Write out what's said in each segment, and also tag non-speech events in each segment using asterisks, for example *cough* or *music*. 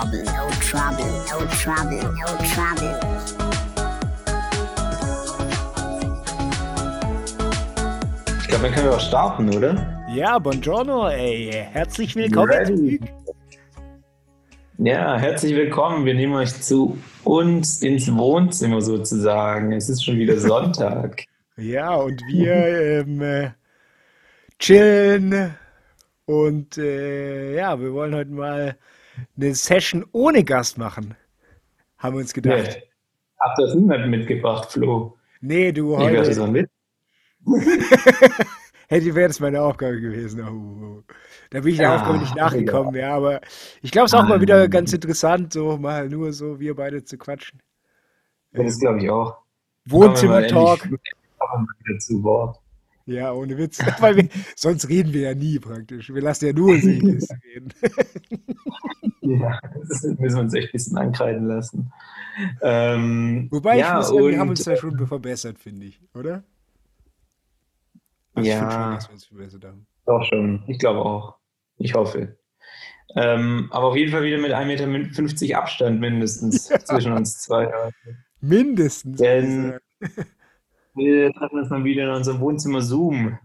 trouble, no trouble, no trouble, no trouble. Ich glaube, dann können wir auch starten, oder? Ja, buongiorno, ey. Herzlich willkommen Ready. zurück. Ja, herzlich willkommen. Wir nehmen euch zu uns ins Wohnzimmer sozusagen. Es ist schon wieder Sonntag. *laughs* Ja, und wir ähm, äh, chillen und äh, ja, wir wollen heute mal eine Session ohne Gast machen. Haben wir uns Ja. gedacht. Habt ihr das niemand mitgebracht, Flo? Nee, du Ich werde heute mal mit. *laughs* hätte wäre das meine Aufgabe gewesen. Oh, oh. Da bin ich der Ja, Aufgabe nicht nachgekommen, ja, aber ich glaube, es ist auch mal wieder ganz interessant, so mal nur so wir beide zu quatschen. Ja, das glaube ich auch. Wohnzimmer-Talk. Zu Wort. Ja, ohne Witz. *laughs* Weil wir, sonst reden wir ja nie praktisch. Wir lassen ja nur Segis *laughs* reden. Ja, das müssen wir uns echt ein bisschen ankreiden lassen. Ähm, Wobei ich ja, muss sagen, wir haben uns da schon verbessert, finde ich, oder? Also ich finde schon, Ja. dass wir uns verbessert haben. Doch schon, ich glaube auch. Ich hoffe. Ähm, aber auf jeden Fall wieder mit 1,50 Meter Abstand mindestens *laughs* zwischen uns zwei. Mindestens. Denn- ich. Wir treffen uns mal wieder in unserem Wohnzimmer Zoom.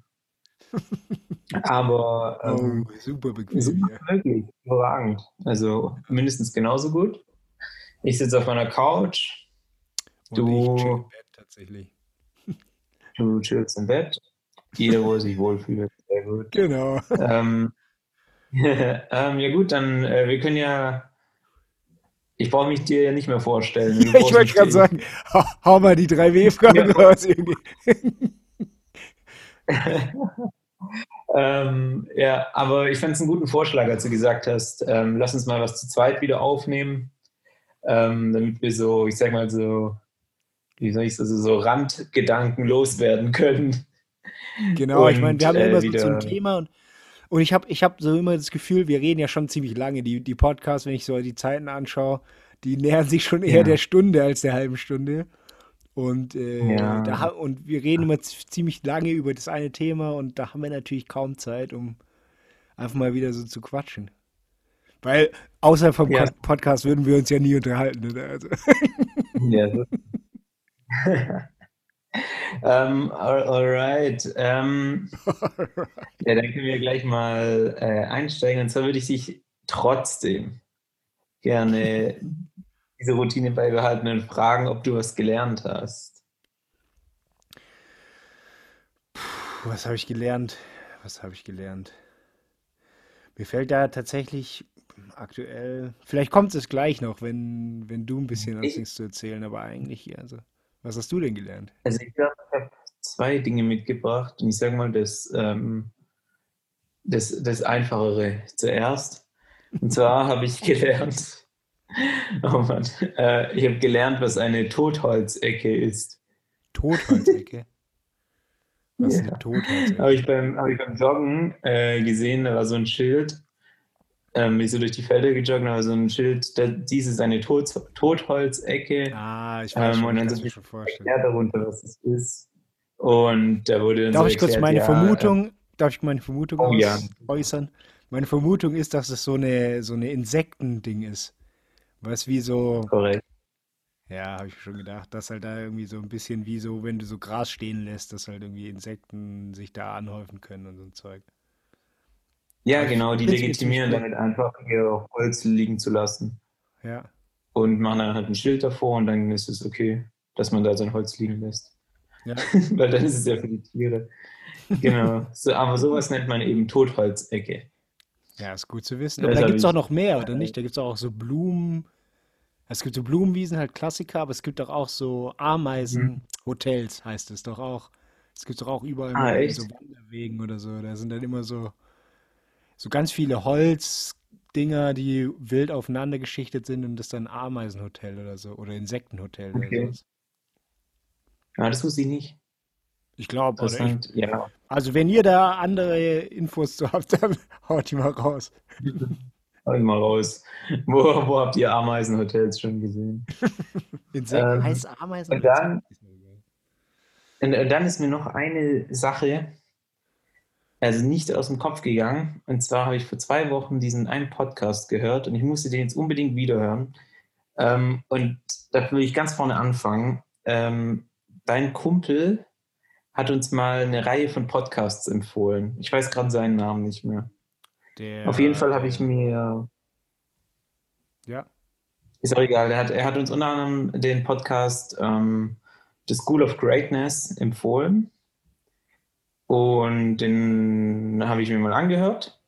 Aber *laughs* ähm, Oh, super bequem super wirklich, überragend. Also mindestens genauso gut. Ich sitze auf meiner Couch, Und Du- ich chill im Bett tatsächlich. *laughs* du chillst im Bett. Jeder, wo er sich wohlfühlt. Sehr gut. Genau. Ähm, *laughs* ähm, ja gut, dann äh, wir können ja. Ich brauche mich dir ja nicht mehr vorstellen. *laughs* Ich wollte gerade sagen, hau, hau mal die drei W-Fragen Ja. raus. Irgendwie. *laughs* Ähm, ja, aber ich fand es einen guten Vorschlag, als du gesagt hast, ähm, lass uns mal was zu zweit wieder aufnehmen, ähm, damit wir so, ich sag mal so, wie soll ich also so Randgedanken loswerden können. Genau, ich Und, meine, wir haben äh, immer so, so ein Thema und, und ich habe ich hab so immer das Gefühl, wir reden ja schon ziemlich lange. Die, die Podcasts, wenn ich so die Zeiten anschaue, die nähern sich schon eher Ja. der Stunde als der halben Stunde. Und, äh, Ja. da, und wir reden immer ziemlich lange über das eine Thema und da haben wir natürlich kaum Zeit, um einfach mal wieder so zu quatschen. Weil außerhalb vom Ja. Pod- Podcast würden wir uns ja nie unterhalten. Oder? Also, Ja, *laughs* *laughs* all, alright. Ähm, *laughs* ja, dann können wir gleich mal äh, einsteigen. Und zwar würde ich dich trotzdem gerne diese Routine beibehalten und fragen, ob du was gelernt hast. Puh, was habe ich gelernt? Was habe ich gelernt? Mir fällt da tatsächlich aktuell, vielleicht kommt es gleich noch, wenn, wenn du ein bisschen anfängst zu erzählen, aber eigentlich, also, was hast du denn gelernt? Also ich glaube, ich habe zwei Dinge mitgebracht und ich sage mal das, ähm, das, das Einfachere zuerst. Und zwar habe ich *laughs* gelernt, oh Mann, äh, ich habe gelernt, was eine Totholzecke ist. Totholzecke. *laughs* Was ist Ja. eine Totholzecke? Habe ich beim, habe ich beim Joggen äh, gesehen, da war so ein Schild, ähm, bin ich so durch die Felder gejoggt, war so ein Schild, da, dies ist eine Tot, Totholzecke. Ah, ich weiß Ähm, schon, und dann so mir schon vorstellen. darunter, was es ist. Und da wurde dann Darf so ich kurz erklärt, meine ja, Vermutung, darf ich meine Vermutung Oh ja. äußern? Meine Vermutung ist, dass es so eine, so eine Insektending ist. Was wie so, Äh, korrekt. Ja, habe ich mir schon gedacht, dass halt da irgendwie so ein bisschen wie so, wenn du so Gras stehen lässt, dass halt irgendwie Insekten sich da anhäufen können und so ein Zeug. Ja, genau, die legitimieren damit einfach, ihr Holz liegen zu lassen. Ja. Und machen dann halt ein Schild davor und dann ist es okay, dass man da sein Holz liegen lässt. Ja. *laughs* Weil dann ist es ja für die Tiere. Genau. So, aber sowas nennt man eben Totholzecke. Ja, ist gut zu wissen. Das Aber da hab gibt es auch noch mehr, oder nicht? Da gibt es auch so Blumen. Es gibt so Blumenwiesen, halt Klassiker, aber es gibt doch auch so Ameisenhotels, heißt es doch auch. Es gibt doch auch überall Ah, so Wanderwegen oder so. Da sind dann immer so, so ganz viele Holzdinger, die wild aufeinander geschichtet sind und das ist dann Ameisenhotel oder so. Oder Insektenhotel oder Okay. sowas. Ja, das wusste ich nicht. Ich glaube, oder ich. Ja. also wenn ihr da andere Infos zu habt, *laughs* dann haut die mal raus. *laughs* Hau ich mal raus. Wo, wo habt ihr Ameisenhotels schon gesehen? *laughs* Insekten Ähm, heißt Ameisen. und dann- Und, und dann ist mir noch eine Sache also nicht aus dem Kopf gegangen. Und zwar habe ich vor zwei Wochen diesen einen Podcast gehört und ich musste den jetzt unbedingt wiederhören. Ähm, und da will ich ganz vorne anfangen. Ähm, dein Kumpel hat uns mal eine Reihe von Podcasts empfohlen. Ich weiß gerade seinen Namen nicht mehr. Der, Auf jeden Fall habe ich mir, Ja. ist auch egal, er hat, er hat uns unter anderem den Podcast ähm, The School of Greatness empfohlen. Und den habe ich mir mal angehört.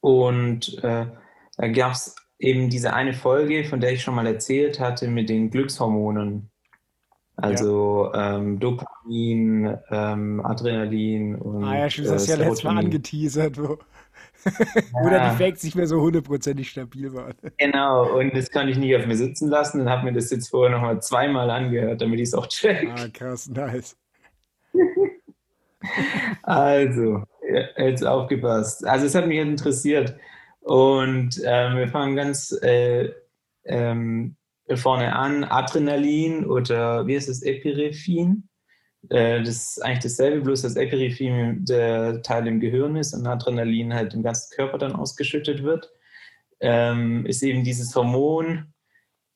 Und äh, da gab es eben diese eine Folge, von der ich schon mal erzählt hatte, mit den Glückshormonen. Also ähm, Dopamin, ähm, Adrenalin und Ah ja, stimmt, das äh, ja letztes Mal angeteasert, wo, wo dann Ja. die Facts nicht mehr so hundertprozentig stabil waren. Genau, und das konnte ich nicht auf mir sitzen lassen und habe mir das jetzt vorher nochmal zweimal angehört, damit ich es auch check. Ah, krass, nice. Also, jetzt aufgepasst. Also es hat mich halt interessiert. Und ähm, wir fangen ganz äh, ähm, vorne an. Adrenalin oder wie heißt es, Epirephin. Äh, das ist eigentlich dasselbe, bloß dass Epirephin der Teil im Gehirn ist und Adrenalin halt im ganzen Körper dann ausgeschüttet wird. Ähm, ist eben dieses Hormon,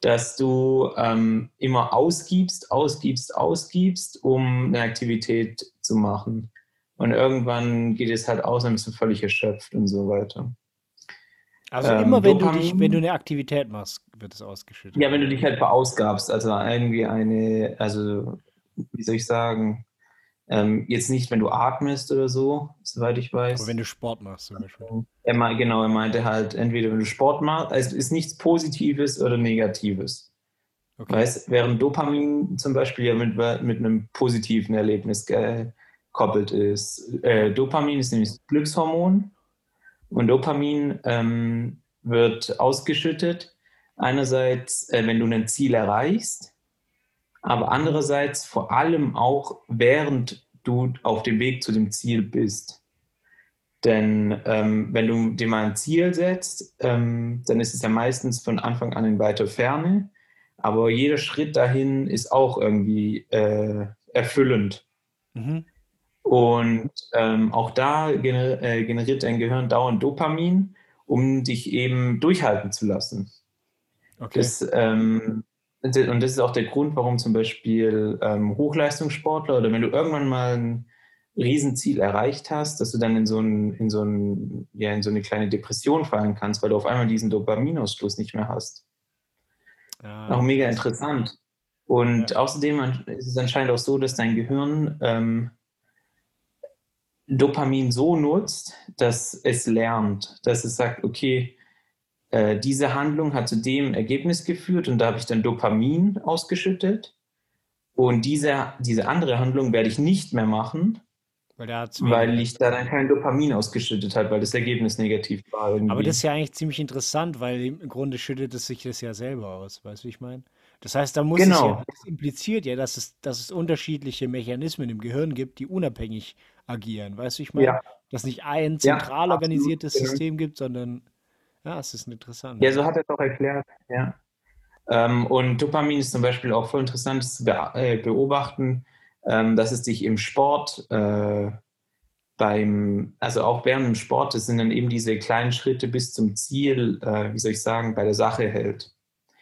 dass du ähm, immer ausgibst, ausgibst, ausgibst, um eine Aktivität zu machen. Und irgendwann geht es halt aus und bist du völlig erschöpft und so weiter. Also Ähm, immer wenn du Dopamin- dich, wenn du eine Aktivität machst, wird es ausgeschüttet. Ja, wenn du dich halt verausgabst, also irgendwie eine, also wie soll ich sagen, ähm, jetzt nicht, wenn du atmest oder so, soweit ich weiß. Aber wenn du Sport machst zum Beispiel. Er meint, genau, er meinte halt, entweder wenn du Sport machst, es ist nichts Positives oder Negatives. Okay. Weißt, während Dopamin zum Beispiel ja mit, mit einem positiven Erlebnis gekoppelt ist. Äh, Dopamin ist nämlich das Glückshormon und Dopamin ähm, wird ausgeschüttet. Einerseits, äh, wenn du ein Ziel erreichst, aber andererseits vor allem auch, während du auf dem Weg zu dem Ziel bist. Denn ähm, wenn du dir mal ein Ziel setzt, ähm, dann ist es ja meistens von Anfang an in weiter Ferne. Aber jeder Schritt dahin ist auch irgendwie äh, erfüllend. Mhm. Und ähm, auch da gener äh, generiert dein Gehirn dauernd Dopamin, um dich eben durchhalten zu lassen. Okay. Das, ähm, und das ist auch der Grund, warum zum Beispiel ähm, Hochleistungssportler oder wenn du irgendwann mal ein Riesenziel erreicht hast, dass du dann in so, ein, in, so ein, ja, in so eine kleine Depression fallen kannst, weil du auf einmal diesen Dopaminausstoß nicht mehr hast. Ah, Auch mega interessant. Und Ja. außerdem ist es anscheinend auch so, dass dein Gehirn ähm, Dopamin so nutzt, dass es lernt, dass es sagt, okay, äh, diese Handlung hat zu dem Ergebnis geführt und da habe ich dann Dopamin ausgeschüttet. Und diese, diese andere Handlung werde ich nicht mehr machen, Weil weil ich da dann kein Dopamin ausgeschüttet habe, weil das Ergebnis negativ war. Irgendwie. Aber das ist ja eigentlich ziemlich interessant, weil im Grunde schüttet es sich das ja selber aus, weißt du, wie ich meine? Das heißt, da muss es Genau. ja, das impliziert ja, dass es, dass es unterschiedliche Mechanismen im Gehirn gibt, die unabhängig agieren, weißt du, ich meine? Ja. Dass nicht ein Ja, zentral absolut, organisiertes genau. System gibt, sondern ja, es ist interessant. Ja, so hat er es auch erklärt, ja. Ähm, und Dopamin ist zum Beispiel auch voll interessant zu äh, beobachten, ähm, dass es dich im Sport äh, beim, also auch während dem Sport, das sind dann eben diese kleinen Schritte bis zum Ziel, äh, wie soll ich sagen, bei der Sache hält.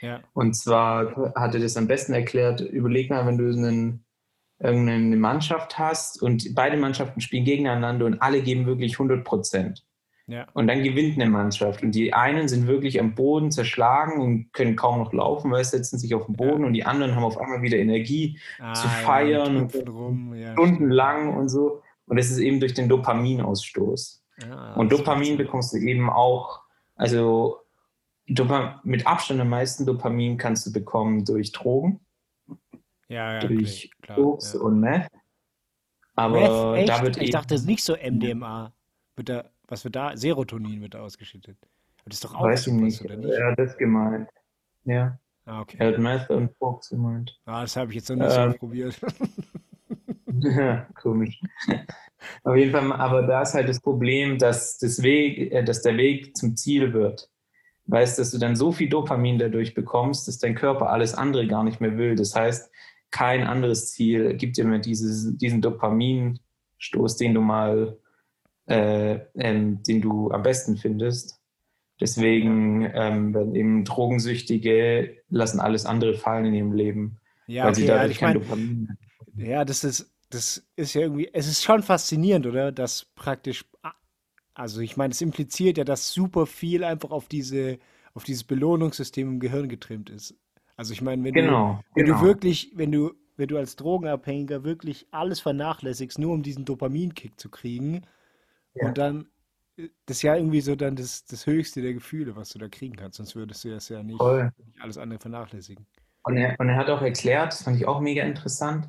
Ja, Und zwar hat er das am besten erklärt, überleg mal, wenn du einen, irgendeine Mannschaft hast und beide Mannschaften spielen gegeneinander und alle geben wirklich 100 Prozent. ja, Und dann gewinnt eine Mannschaft. Und die einen sind wirklich am Boden zerschlagen und können kaum noch laufen, weil sie setzen sich auf den Boden und die anderen haben auf einmal wieder Energie ah, zu ja, feiern und hüpfen rum, ja, stundenlang und so. Und das ist eben durch den Dopaminausstoß. Ah, Und Dopamin bekommst du eben auch, also Dopa mit Abstand am meisten Dopamin kannst du bekommen durch Drogen, Ja, ja, durch klar, Koks ja. und Meth. Aber Meth, da wird ich dachte, es ist nicht so MDMA. Wird da, was wird da? Serotonin wird da ausgeschüttet. Das ist doch auch weiß ich nicht, oder nicht? er hat das gemeint. Ja, Ah, okay. er hat Meth und Koks gemeint. Ah, das habe ich jetzt noch nicht so Ähm, probiert. *laughs* Ja, komisch. Auf jeden Fall, aber da ist halt das Problem, dass, das Weg, äh, dass der Weg zum Ziel wird. Weißt, dass du dann so viel Dopamin dadurch bekommst, dass dein Körper alles andere gar nicht mehr will. Das heißt, kein anderes Ziel gibt dir mehr dieses, diesen Dopaminausstoß, den du mal, äh, ähm, den du am besten findest. Deswegen ähm, werden eben Drogensüchtige lassen alles andere fallen in ihrem Leben, Ja, weil sie okay, ja, dadurch ich kein meine, Dopamin mehr ja, das ist, das ist ja irgendwie, es ist schon faszinierend, oder? Dass praktisch, also ich meine, es impliziert ja, dass super viel einfach auf diese, auf dieses Belohnungssystem im Gehirn getrimmt ist. Also ich meine, wenn du, Genau, wenn du genau. wirklich, wenn du, wenn du als Drogenabhängiger wirklich alles vernachlässigst, nur um diesen Dopaminkick zu kriegen, Ja, und dann, äh, das ist ja irgendwie so dann das, das höchste der Gefühle, was du da kriegen kannst, sonst würdest du das ja nicht, nicht alles andere vernachlässigen. Und er, und er hat auch erklärt, das fand ich auch mega interessant,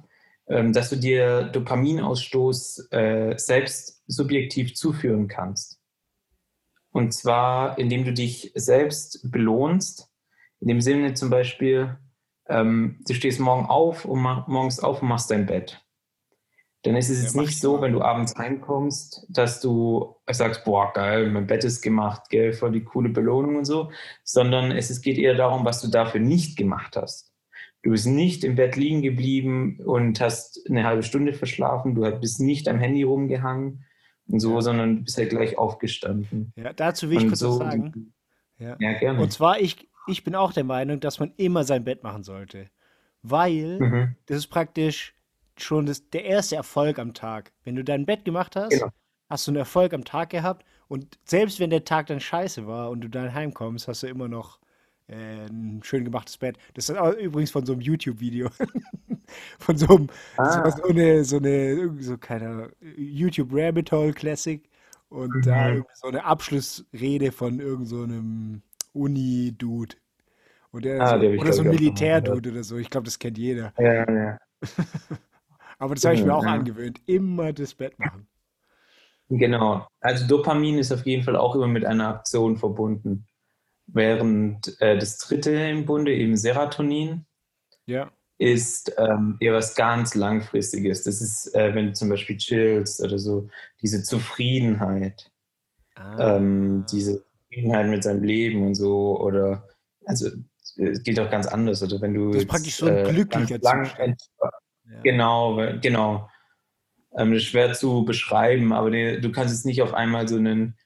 dass du dir Dopaminausstoß äh, selbst subjektiv zuführen kannst. Und zwar, indem du dich selbst belohnst. In dem Sinne zum Beispiel, ähm, du stehst morgen auf und morgens auf und machst dein Bett. Dann ist es Ja, jetzt mach nicht ich so, wenn du abends heimkommst, dass du sagst, boah, geil, mein Bett ist gemacht, gell, voll die coole Belohnung und so, sondern es, es geht eher darum, was du dafür nicht gemacht hast. Du bist nicht im Bett liegen geblieben und hast eine halbe Stunde verschlafen, du bist nicht am Handy rumgehangen und so, Ja. sondern du bist halt gleich aufgestanden. Ja, dazu will ich Und kurz was so, sagen. Ja. ja, Und gerne. zwar, ich, ich bin auch der Meinung, dass man immer sein Bett machen sollte. Weil Mhm. das ist praktisch schon das, der erste Erfolg am Tag. Wenn du dein Bett gemacht hast, Genau. hast du einen Erfolg am Tag gehabt. Und selbst wenn der Tag dann scheiße war und du dann heimkommst, hast du immer noch äh, ein schön gemachtes Bett. Das ist übrigens von so einem YouTube-Video. *laughs* Von so einem, Ah, so eine, so eine, so keine YouTube Rabbit Hole Classic. Und da mhm. irgendwie so eine Abschlussrede von irgend so einem Uni-Dude. Und der Ah, so, ich, oder so ein. Militär-Dude oder so. Ich glaube, das kennt jeder. Ja, ja. *laughs* Aber das habe ich mir auch angewöhnt. Immer das Bett machen. Genau. Also Dopamin ist auf jeden Fall auch immer mit einer Aktion verbunden. Während äh, das dritte im Bunde, eben Serotonin, Ja. ist ähm, eher was ganz Langfristiges. Das ist, äh, wenn du zum Beispiel chillst oder so, diese Zufriedenheit, ähm, Ah. diese Zufriedenheit mit seinem Leben und so, oder also es geht auch ganz anders. Oder wenn du Das ist praktisch jetzt so ein äh, glücklicher lang Ja. Genau, genau. Ähm, das ist schwer zu beschreiben, aber die, du kannst jetzt nicht auf einmal so einen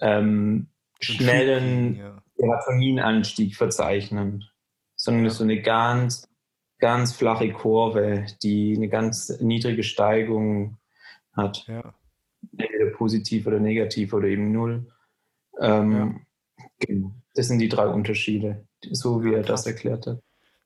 ähm, schnellen ja. Serotoninanstieg verzeichnen, sondern das ist Ja. so eine ganz, ganz flache Kurve, die eine ganz niedrige Steigung hat, Ja. entweder positiv oder negativ oder eben null. Ja. Ähm, genau. Das sind die drei Unterschiede, so wie Ja, er das erklärt hat.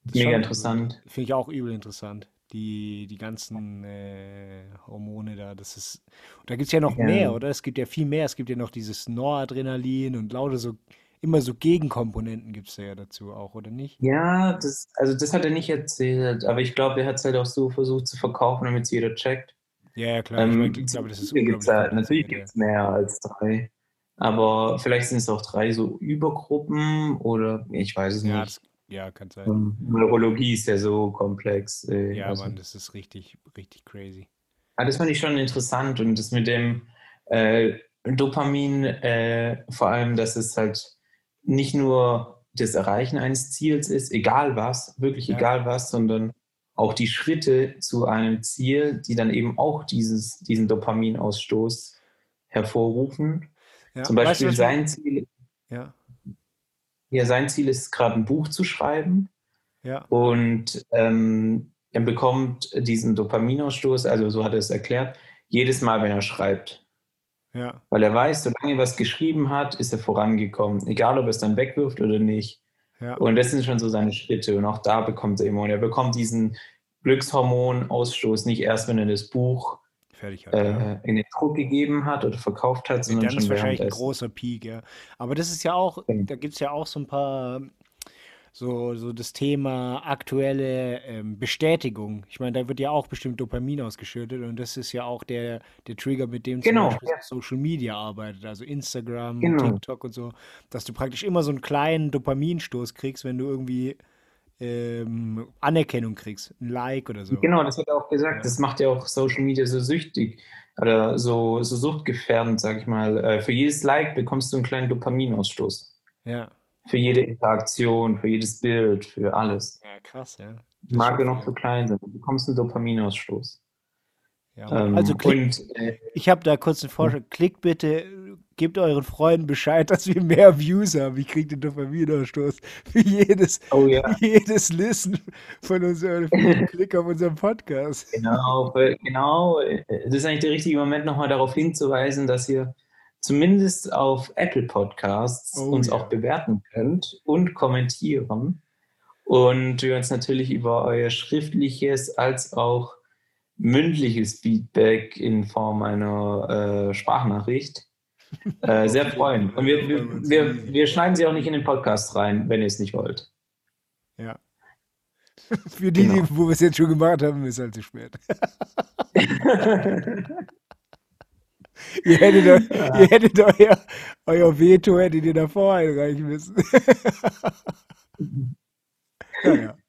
Das Mega interessant. Finde ich auch übel interessant. Die, die ganzen äh, Hormone da, das ist. Da gibt es ja noch mehr, Ja. oder? Es gibt ja viel mehr. Es gibt ja noch dieses Noradrenalin und lauter so, immer so Gegenkomponenten gibt es ja dazu auch, oder nicht? Ja, das, also das hat er nicht erzählt, aber ich glaube, er hat es halt auch so versucht zu verkaufen, damit es jeder checkt. Ja, klar. Ich, Ähm, ich glaube, das ist gibt's halt, natürlich gibt es mehr als drei, aber vielleicht sind es auch drei so Übergruppen oder ich weiß es Ja, nicht. das, ja, kann sein. Ähm, Neurologie ist ja so komplex. Äh, Ja, also. Mann, das ist richtig, richtig crazy. Ah, das fand ich schon interessant und das mit dem äh, Dopamin, äh, vor allem, dass es halt nicht nur das Erreichen eines Ziels ist, egal was, wirklich Ja, egal was, sondern auch die Schritte zu einem Ziel, die dann eben auch dieses, diesen Dopaminausstoß hervorrufen. ja. Zum Weißt du, Beispiel was mir. sein Ziel, Ja, ja, sein Ziel ist gerade ein Buch zu schreiben ja, und ähm, er bekommt diesen Dopaminausstoß, also so hat er es erklärt, jedes Mal, wenn er schreibt. Ja, Weil er weiß, solange er was geschrieben hat, ist er vorangekommen. Egal, ob er es dann wegwirft oder nicht. ja, Und das sind schon so seine Schritte. Und auch da bekommt er immer. Und er bekommt diesen Glückshormonausstoß nicht erst, wenn er das Buch fertig hat, ja. äh, in den Druck gegeben hat oder verkauft hat, sondern dann ist schon wahrscheinlich ein großer Peak, ja. Aber das ist ja auch, Genau. da gibt es ja auch so ein paar, so, so das Thema aktuelle ähm, Bestätigung. Ich meine, da wird ja auch bestimmt Dopamin ausgeschüttet und das ist ja auch der, der Trigger, mit dem zum Genau, Beispiel ja, Social Media arbeitet, also Instagram, genau. TikTok und so, dass du praktisch immer so einen kleinen Dopaminstoß kriegst, wenn du irgendwie ähm, Anerkennung kriegst, ein Like oder so. Genau, das hat er auch gesagt. Ja, Das macht ja auch Social Media so süchtig oder so, so suchtgefährdend, sag ich mal. Äh, für jedes Like bekommst du einen kleinen Dopaminausstoß. ja, Für jede Interaktion, für jedes Bild, für alles. ja, krass, ja. Das Mag er noch so klein sein, du bekommst einen Dopaminausstoß. Ja, Ähm, also klick, und äh, ich habe da kurz einen Vorschlag. Klickt bitte, gebt euren Freunden Bescheid, *laughs* dass wir mehr Views haben. Ich kriege den Dopaminausstoß für jedes, oh ja, für *laughs* jedes Listen von unserem für jeden Klick auf unserem Podcast. genau, genau. äh, Das ist eigentlich der richtige Moment, nochmal darauf hinzuweisen, dass ihr zumindest auf Apple Podcasts Oh uns ja. auch bewerten könnt und kommentieren. Und wir uns natürlich über euer schriftliches als auch mündliches Feedback in Form einer äh, Sprachnachricht äh, *laughs* sehr freuen. Und wir, wir, wir, wir schneiden sie auch nicht in den Podcast rein, wenn ihr es nicht wollt. Ja. *laughs* Für die, Genau. die, wo wir es jetzt schon gemacht haben, ist halt zu spät. *laughs* ihr hättet, eu- ihr hättet euer, euer Veto hättet ihr davor einreichen müssen. naja. *laughs*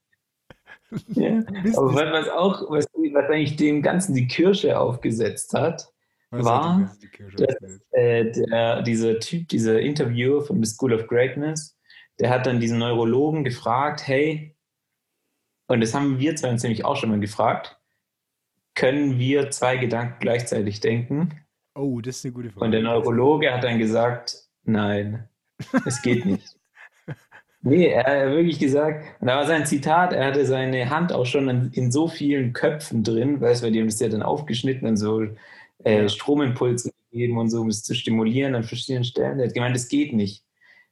Ja. Aber was auch, was, was eigentlich dem Ganzen die Kirsche aufgesetzt hat, Was war, hat denn die Kirsche das- aufgelöst? äh, der, dieser Typ, dieser Interviewer von The School of Greatness, der hat dann diesen Neurologen gefragt, hey, und das haben wir zwei uns nämlich auch schon mal gefragt, können wir zwei Gedanken gleichzeitig denken? Oh, das ist eine gute Frage. Und der Neurologe hat dann gesagt, nein, es geht *laughs* nicht. Nee, er hat wirklich gesagt, und da war sein Zitat, er hatte seine Hand auch schon in, so vielen Köpfen drin, weißt du, weil die haben das ja dann aufgeschnitten und so äh. Stromimpulse gegeben und so, um es zu stimulieren an verschiedenen Stellen. Er hat gemeint, es geht nicht.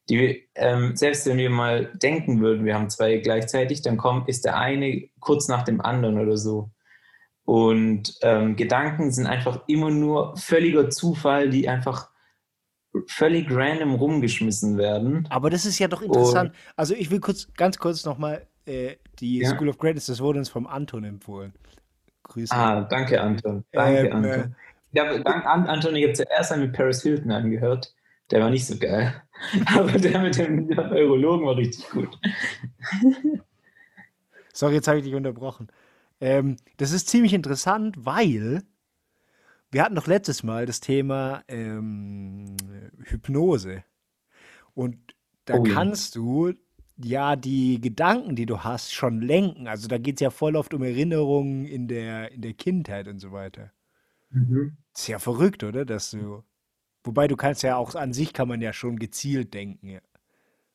Die, ähm, selbst wenn wir mal denken würden, wir haben zwei gleichzeitig, dann kommt, ist der eine kurz nach dem anderen oder so. Und ähm, Gedanken sind einfach immer nur völliger Zufall, die einfach völlig random rumgeschmissen werden. Aber das ist ja doch interessant. Also ich will kurz, ganz kurz nochmal, äh, die Ja. School of Greatness, das wurde uns vom Anton empfohlen. Grüße. Ah, danke, Anton. Danke, Ähm, Anton. äh, Ja, dank, An- Anton, ich habe zuerst einen mit Paris Hilton angehört. Der war nicht so geil. *laughs* Aber der mit dem Neurologen war richtig gut. *laughs* Sorry, jetzt habe ich dich unterbrochen. Ähm, das ist ziemlich interessant, weil wir hatten doch letztes Mal das Thema ähm, Hypnose. Und da Oh ja. kannst du ja die Gedanken, die du hast, schon lenken. Also da geht es ja voll oft um Erinnerungen in der, in der Kindheit und so weiter. Das ist ja verrückt, oder? Dass du. Wobei du kannst ja auch an sich kann man ja schon gezielt denken. Ja.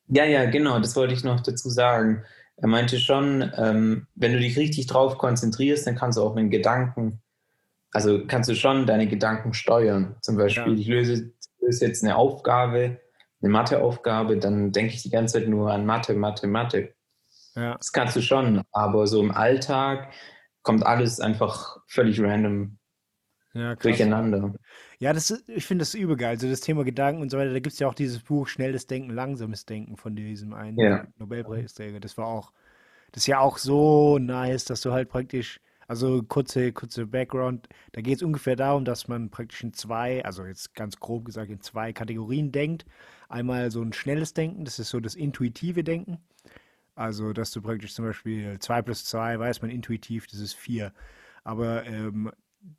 Ja, ja, genau, das wollte ich noch dazu sagen. Er meinte schon, ähm, wenn du dich richtig drauf konzentrierst, dann kannst du auch mit Gedanken, also kannst du schon deine Gedanken steuern. Zum Beispiel, Ja. ich löse, löse jetzt eine Aufgabe, eine Matheaufgabe, dann denke ich die ganze Zeit nur an Mathe, Mathe, Mathe. Ja. Das kannst du schon, aber so im Alltag kommt alles einfach völlig random Ja, krass. durcheinander. Ja, das ist, ich finde das übel geil. Also das Thema Gedanken und so weiter, da gibt es ja auch dieses Buch Schnelles Denken, Langsames Denken von diesem einen Ja. Nobelpreisträger. Das war auch, das ist ja auch so nice, dass du halt praktisch, also kurze, kurze Background, da geht es ungefähr darum, dass man praktisch in zwei, also jetzt ganz grob gesagt, in zwei Kategorien denkt. Einmal so ein schnelles Denken, das ist so das intuitive Denken. Also, dass du praktisch zum Beispiel 2 plus 2, weiß man intuitiv, das ist 4. Aber ähm,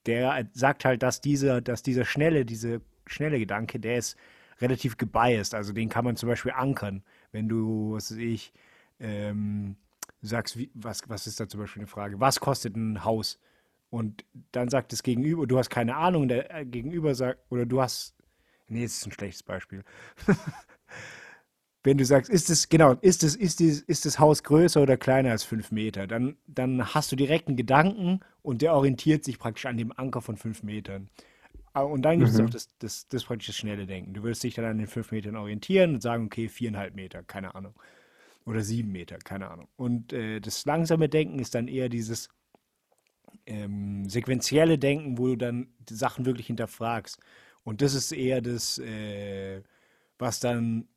der sagt halt, dass dieser, dass dieser schnelle, diese schnelle Gedanke, der ist relativ gebiased. Also den kann man zum Beispiel ankern. Wenn du, was weiß ich, ähm, sagst, wie, was, was ist da zum Beispiel eine Frage? Was kostet ein Haus? Und dann sagt das Gegenüber, du hast keine Ahnung, der äh, Gegenüber sagt, oder du hast, nee, das ist ein schlechtes Beispiel. *laughs* Wenn du sagst, ist es, genau, ist es, ist es, ist das Haus größer oder kleiner als fünf Meter, dann, dann hast du direkt einen Gedanken und der orientiert sich praktisch an dem Anker von fünf Metern. Ah, Und dann gibt es Mhm. auch das, das, das praktisch das schnelle Denken. Du würdest dich dann an den fünf Metern orientieren und sagen, okay, viereinhalb Meter, keine Ahnung. Oder sieben Meter, keine Ahnung. Und äh, das langsame Denken ist dann eher dieses ähm, sequentielle Denken, wo du dann die Sachen wirklich hinterfragst. Und das ist eher das, äh, was dann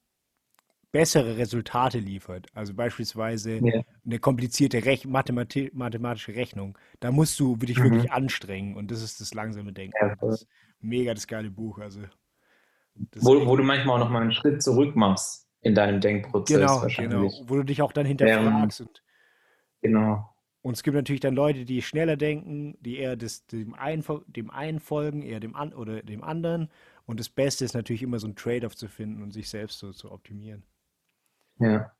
bessere Resultate liefert. Also beispielsweise Ja. eine komplizierte Rech Mathemati mathematische Rechnung. Da musst du dich Mhm. wirklich anstrengen und das ist das langsame Denken. Ja, das ist mega das geile Buch. Also Wo, wo du manchmal auch noch mal einen Schritt zurück machst in deinem Denkprozess genau, genau, wo du dich auch dann hinterfragst und Genau. Und es gibt natürlich dann Leute, die schneller denken, die eher das, dem, einen, dem einen folgen, eher dem an, oder dem anderen. Und das Beste ist natürlich immer so ein Trade-off zu finden und sich selbst so zu optimieren. Ja.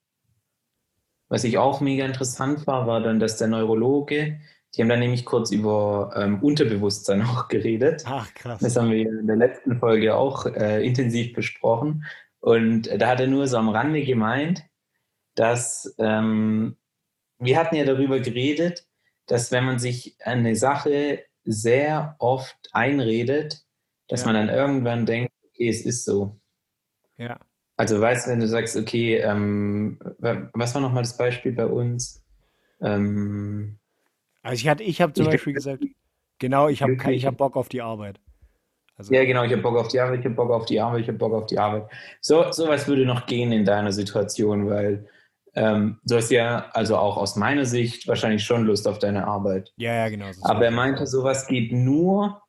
Was ich auch mega interessant war, war dann, dass der Neurologe Die haben dann nämlich kurz über ähm, Unterbewusstsein *laughs* auch geredet. Ach, krass. Das haben wir in der letzten Folge auch äh, intensiv besprochen. Und da hat er nur so am Rande gemeint, dass ähm, wir hatten ja darüber geredet, dass wenn man sich eine Sache sehr oft einredet, dass Ja. man dann irgendwann denkt, okay, es ist so. Ja. Also weißt du, wenn du sagst, okay, ähm, wa- was war nochmal das Beispiel bei uns? Ähm, Also ich hatte, ich habe zum Ich- Beispiel gesagt, genau, ich habe ich hab Bock auf die Arbeit. Also, ja, genau, ich habe Bock auf die Arbeit, ich habe Bock auf die Arbeit, ich habe Bock auf die Arbeit. So, sowas würde noch gehen in deiner Situation, weil ähm, du hast ja, also auch aus meiner Sicht, wahrscheinlich schon Lust auf deine Arbeit. ja, ja, genau. so Aber er meinte, sowas geht nur,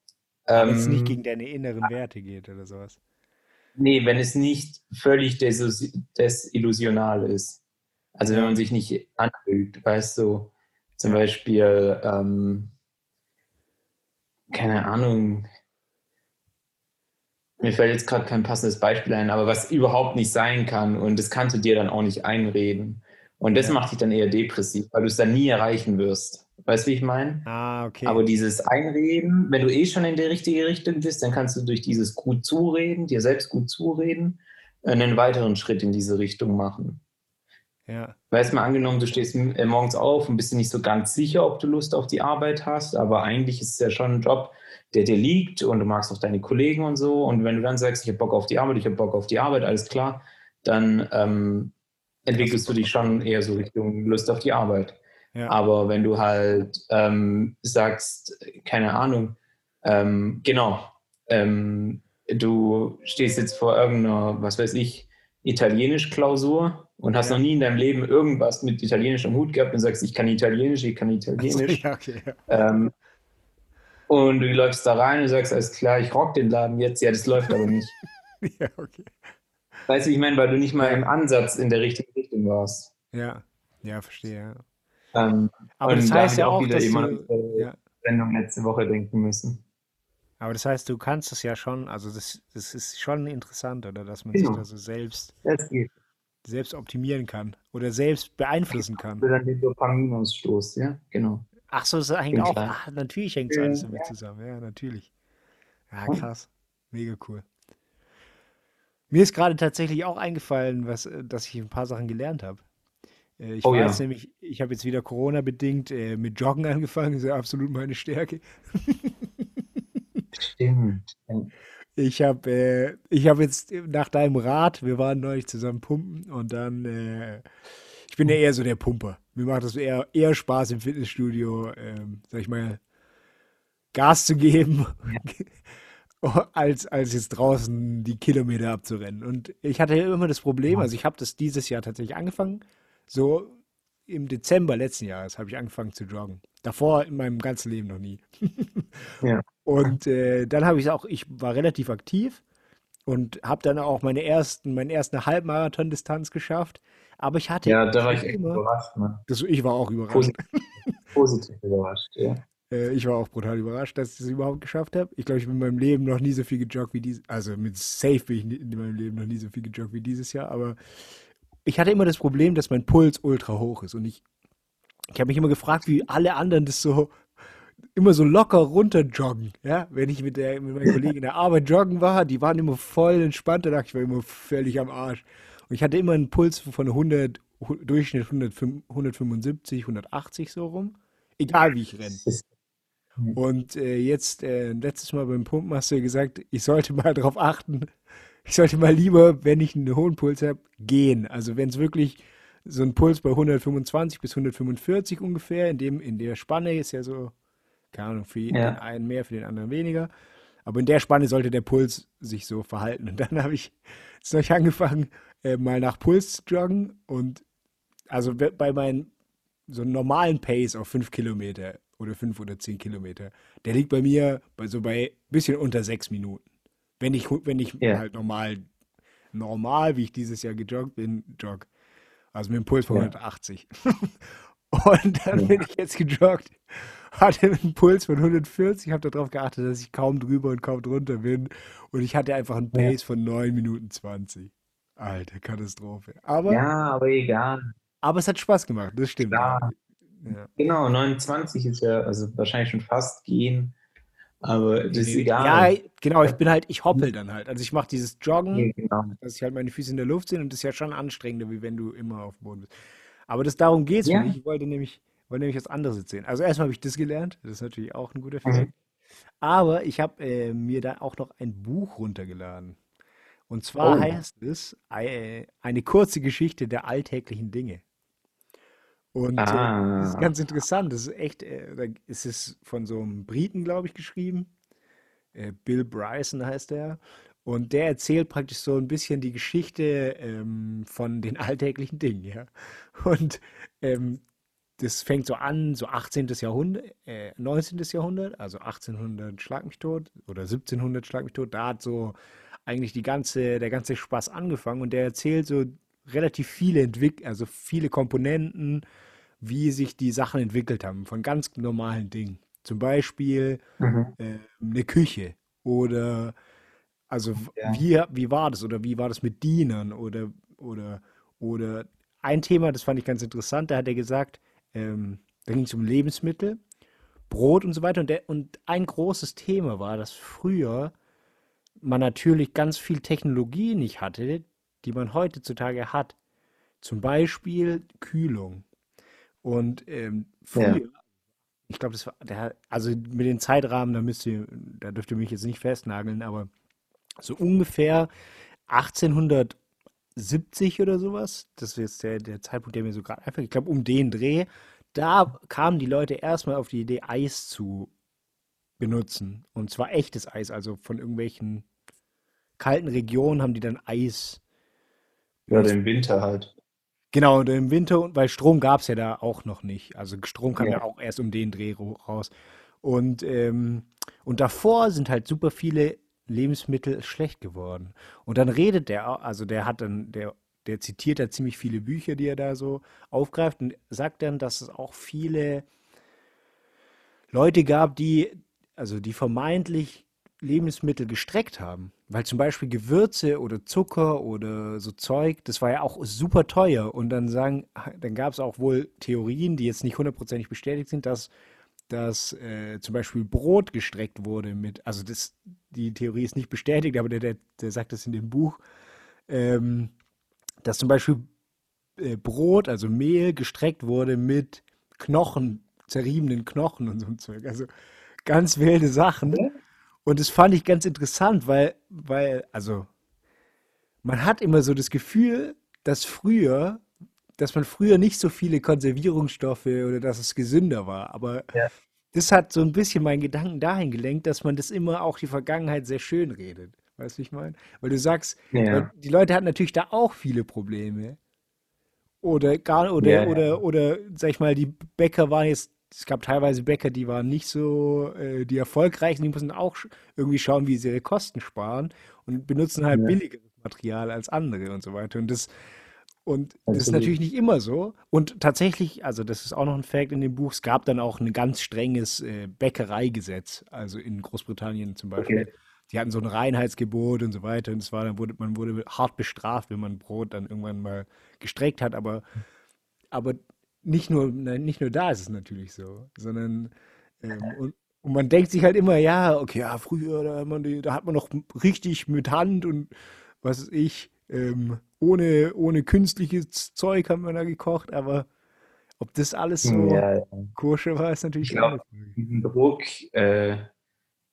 wenn es nicht ähm, gegen deine inneren Werte geht oder sowas. Nee, wenn es nicht völlig desillusi- desillusional ist. Also wenn man sich nicht anfühlt, weißt du, zum Beispiel, ähm, keine Ahnung, mir fällt jetzt gerade kein passendes Beispiel ein, aber was überhaupt nicht sein kann und das kannst du dir dann auch nicht einreden. Und das macht dich dann eher depressiv, weil du es dann nie erreichen wirst. Weißt du, wie ich meine? Ah, okay. Aber dieses Einreden, wenn du eh schon in die richtige Richtung bist, dann kannst du durch dieses gut zureden, dir selbst gut zureden, einen weiteren Schritt in diese Richtung machen. ja, Weißt du, mal angenommen, du stehst äh, morgens auf und bist dir nicht so ganz sicher, ob du Lust auf die Arbeit hast, aber eigentlich ist es ja schon ein Job, der dir liegt und du magst auch deine Kollegen und so. Und wenn du dann sagst, ich habe Bock auf die Arbeit, ich habe Bock auf die Arbeit, alles klar, dann ähm, entwickelst du dich schon eher so Richtung Lust auf die Arbeit. Ja, Aber wenn du halt ähm, sagst, keine Ahnung, ähm, genau, ähm, du stehst jetzt vor irgendeiner, was weiß ich, Italienisch-Klausur und hast Ja. noch nie in deinem Leben irgendwas mit Italienisch am Hut gehabt und sagst, ich kann Italienisch, ich kann Italienisch. *laughs* ja, okay. Ja. ähm, und du läufst da rein und sagst, alles klar, ich rock den Laden jetzt. Ja, das läuft aber nicht. *laughs* ja, okay. Weißt du, ich meine, weil du nicht mal im Ansatz in der richtigen Richtung warst. Ja, ja, verstehe. Ähm, Aber das da heißt ja auch, wieder dass immer du, ja, Sendung letzte Woche denken müssen. aber das heißt, du kannst es ja schon, also das, das ist schon interessant, oder dass man sich Genau. da so selbst, selbst optimieren kann oder selbst beeinflussen kann. Dann den Dopaminausstoß, ja, genau. Ach so, das hängt auch, ach, natürlich hängt es Ja, alles damit ja. zusammen, ja, natürlich. Ja, Ja. krass. Mega cool. Mir ist gerade tatsächlich auch eingefallen, was, äh, dass ich ein paar Sachen gelernt habe. Äh, Ich Oh war ja. nämlich, ich habe jetzt wieder Corona-bedingt äh, mit Joggen *laughs* angefangen, ist ja absolut meine Stärke. Stimmt. Ich habe äh, ich hab jetzt nach deinem Rat, wir waren neulich zusammen pumpen und dann, äh, ich bin ja eher so der Pumper. Mir macht es eher, eher Spaß im Fitnessstudio, ähm, sag ich mal, Gas zu geben, *laughs* als, als jetzt draußen die Kilometer abzurennen. Und ich hatte ja immer das Problem, also ich habe das dieses Jahr tatsächlich angefangen, so im Dezember letzten Jahres habe ich angefangen zu joggen. Davor in meinem ganzen Leben noch nie. *laughs* Ja. Und äh, dann habe ich auch, ich war relativ aktiv und habe dann auch meine ersten, meinen ersten Halbmarathon-Distanz geschafft. Aber ich hatte Ja, da war ich echt immer, überrascht, ne? das, ich war auch überrascht. Positiv, positiv überrascht, ja. *laughs* Äh, ich war auch brutal überrascht, dass ich das überhaupt geschafft habe. Ich glaube, ich bin in meinem Leben noch nie so viel gejoggt wie dieses, also mit Safe bin ich in meinem Leben noch nie so viel gejoggt wie dieses Jahr, aber ich hatte immer das Problem, dass mein Puls ultra hoch ist und ich, ich habe mich immer gefragt, wie alle anderen das so immer so locker runter joggen, ja, wenn ich mit der mit meinen Kollegen in der Arbeit joggen war, die waren immer voll entspannt, danach. Ich war immer völlig am Arsch. Und ich hatte immer einen Puls von 100 Hu- Durchschnitt 105 175, 180 so rum, egal wie ich renne. Und äh, jetzt, äh, letztes Mal beim Pumpen hast du ja gesagt, ich sollte mal darauf achten, ich sollte mal lieber, wenn ich einen hohen Puls habe, gehen. Also wenn es wirklich so ein Puls bei 125 bis 145 ungefähr, in dem, in der Spanne ist ja so, keine Ahnung, für jeden Ja. einen mehr, für den anderen weniger. Aber in der Spanne sollte der Puls sich so verhalten. Und dann habe ich *laughs* jetzt noch angefangen, äh, mal nach Puls zu joggen und also be- bei meinen so einem normalen Pace auf 5 Kilometer oder 5 oder 10 Kilometer, der liegt bei mir bei so bei ein bisschen unter 6 Minuten. Wenn ich, wenn ich Ja. halt normal, normal, wie ich dieses Jahr gejoggt bin, jogg. Also mit einem Puls von Ja. 180. *laughs* Und dann Ja. bin ich jetzt gejoggt, hatte einen Puls von 140, habe darauf geachtet, dass ich kaum drüber und kaum drunter bin. Und ich hatte einfach einen Ja. Pace von 9 Minuten 20. Alter, Katastrophe. Aber, ja, aber egal. aber es hat Spaß gemacht, das stimmt. Klar. Ja. Genau, 29 ist ja also wahrscheinlich schon fast gehen, aber das ist Ja, egal. genau, ich bin halt, ich hoppel dann halt. Also ich mache dieses Joggen, Ja, genau. dass ich halt meine Füße in der Luft sind und das ist ja schon anstrengender, wie wenn du immer auf dem Boden bist. Aber das darum geht es Ja. Ich wollte nämlich, wollte nämlich was anderes erzählen. Also erstmal habe ich das gelernt, das ist natürlich auch ein guter Mhm. Fact. Aber ich habe äh, mir da auch noch ein Buch runtergeladen. Und zwar Oh. heißt es äh, eine kurze Geschichte der alltäglichen Dinge. Und äh, das ist Ah, ganz interessant. Das ist echt, äh, da ist es von so einem Briten, glaube ich, geschrieben. Äh, Bill Bryson heißt er. Und der erzählt praktisch so ein bisschen die Geschichte ähm, von den *laughs* alltäglichen Dingen, ja. Und ähm, das fängt so an, so 18. Jahrhundert, äh, 19. Jahrhundert, also 1800 Schlag mich tot oder 1700 Schlag mich tot. Da hat so eigentlich die ganze, der ganze Spaß angefangen und der erzählt so relativ viele Entwick also viele Komponenten, wie sich die Sachen entwickelt haben, von ganz normalen Dingen. Zum Beispiel mhm. äh, eine Küche oder also Ja. wie, wie war das oder wie war das mit Dienern oder oder oder ein Thema, das fand ich ganz interessant, da hat er gesagt, ähm, da ging es um Lebensmittel, Brot und so weiter und der, und ein großes Thema war, dass früher man natürlich ganz viel Technologie nicht hatte, die man heutzutage hat. Zum Beispiel Kühlung. Und ähm, Ja. früher, ich glaube, das war, der, also mit den Zeitrahmen, da müsst ihr, da dürft ihr mich jetzt nicht festnageln, aber so ungefähr 1870 oder sowas, das ist jetzt der, der Zeitpunkt, der mir so gerade einfällt, ich glaube, um den Dreh, da kamen die Leute erstmal auf die Idee, Eis zu benutzen. Und zwar echtes Eis, also von irgendwelchen kalten Regionen haben die dann Eis Ja, im Winter halt. Genau, und im Winter, und- weil Strom gab es ja da auch noch nicht. Also Strom kam ja Ja. auch erst um den Dreh raus. Und, ähm, und davor sind halt super viele Lebensmittel schlecht geworden. Und dann redet der, also der hat dann, der, der zitiert da ziemlich viele Bücher, die er da so aufgreift und sagt dann, dass es auch viele Leute gab, die, also die vermeintlich Lebensmittel gestreckt haben. Weil zum Beispiel Gewürze oder Zucker oder so Zeug, das war ja auch super teuer. Und dann sagen, dann gab es auch wohl Theorien, die jetzt nicht hundertprozentig bestätigt sind, dass, dass äh, zum Beispiel Brot gestreckt wurde mit, also das, die Theorie ist nicht bestätigt, aber der, der, der sagt das in dem Buch, ähm, dass zum Beispiel äh, Brot, also Mehl, gestreckt wurde mit Knochen, zerriebenen Knochen und so ein Zeug. Also ganz wilde Sachen. Und das fand ich ganz interessant, weil, weil, also, man hat immer so das Gefühl, dass früher, dass man früher nicht so viele Konservierungsstoffe oder dass es gesünder war. Aber Ja. das hat so ein bisschen meinen Gedanken dahin gelenkt, dass man das immer auch die Vergangenheit sehr schön redet. Weißt du, wie ich meine? Weil du sagst, weil Ja. die Leute hatten natürlich da auch viele Probleme. Oder gar, oder, Ja, ja. oder, oder, sag ich mal, die Bäcker waren jetzt, es gab teilweise Bäcker, die waren nicht so äh, die erfolgreichen, die mussten auch irgendwie schauen, wie sie ihre Kosten sparen und benutzen halt Ja. billigeres Material als andere und so weiter. Und das, und das ist natürlich nicht immer so. Und tatsächlich, also das ist auch noch ein Fact in dem Buch, es gab dann auch ein ganz strenges äh, Bäckereigesetz, also in Großbritannien zum Beispiel. Okay. Die hatten so ein Reinheitsgebot und so weiter. Und es war dann wurde, man wurde hart bestraft, wenn man Brot dann irgendwann mal gestreckt hat. Aber, aber nicht nur, nein, nicht nur da ist es natürlich so, sondern ähm, und, und man denkt sich halt immer, ja, okay, ja, früher, da hat man, die, da hat man noch richtig mit Hand und was weiß ich, ähm, ohne, ohne künstliches Zeug hat man da gekocht, aber ob das alles so Ja, ja. koscher war, ist Ich natürlich Frage. diesen Druck, äh,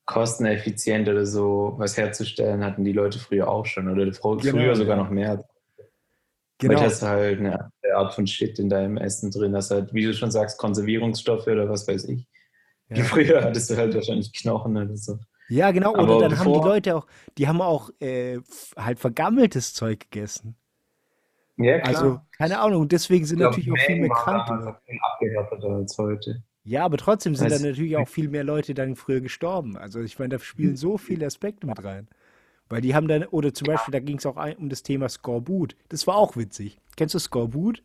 kosteneffizient oder so was herzustellen, hatten die Leute früher auch schon oder Genau, früher sogar ja. noch mehr. Genau. hast du halt eine andere Art von Shit in deinem Essen drin. Hast halt, wie du schon sagst, Konservierungsstoffe oder was weiß ich. Ja. *laughs* Früher hattest du halt wahrscheinlich Knochen oder so. Ja, genau. Oder Aber dann haben die bevor- Leute auch, die haben auch äh, halt vergammeltes Zeug gegessen. Ja, klar. Also, keine Ahnung. Und deswegen sind glaub, natürlich auch viel mehr krank viel abgehärteter als heute. Ja, aber trotzdem sind Weiß- dann natürlich auch viel mehr Leute dann früher gestorben. Also ich meine, da spielen so viele Aspekte mit rein. Weil die haben dann, oder zum Beispiel, da ging es auch ein, um das Thema Skorbut. Das war auch witzig. Kennst du Skorbut?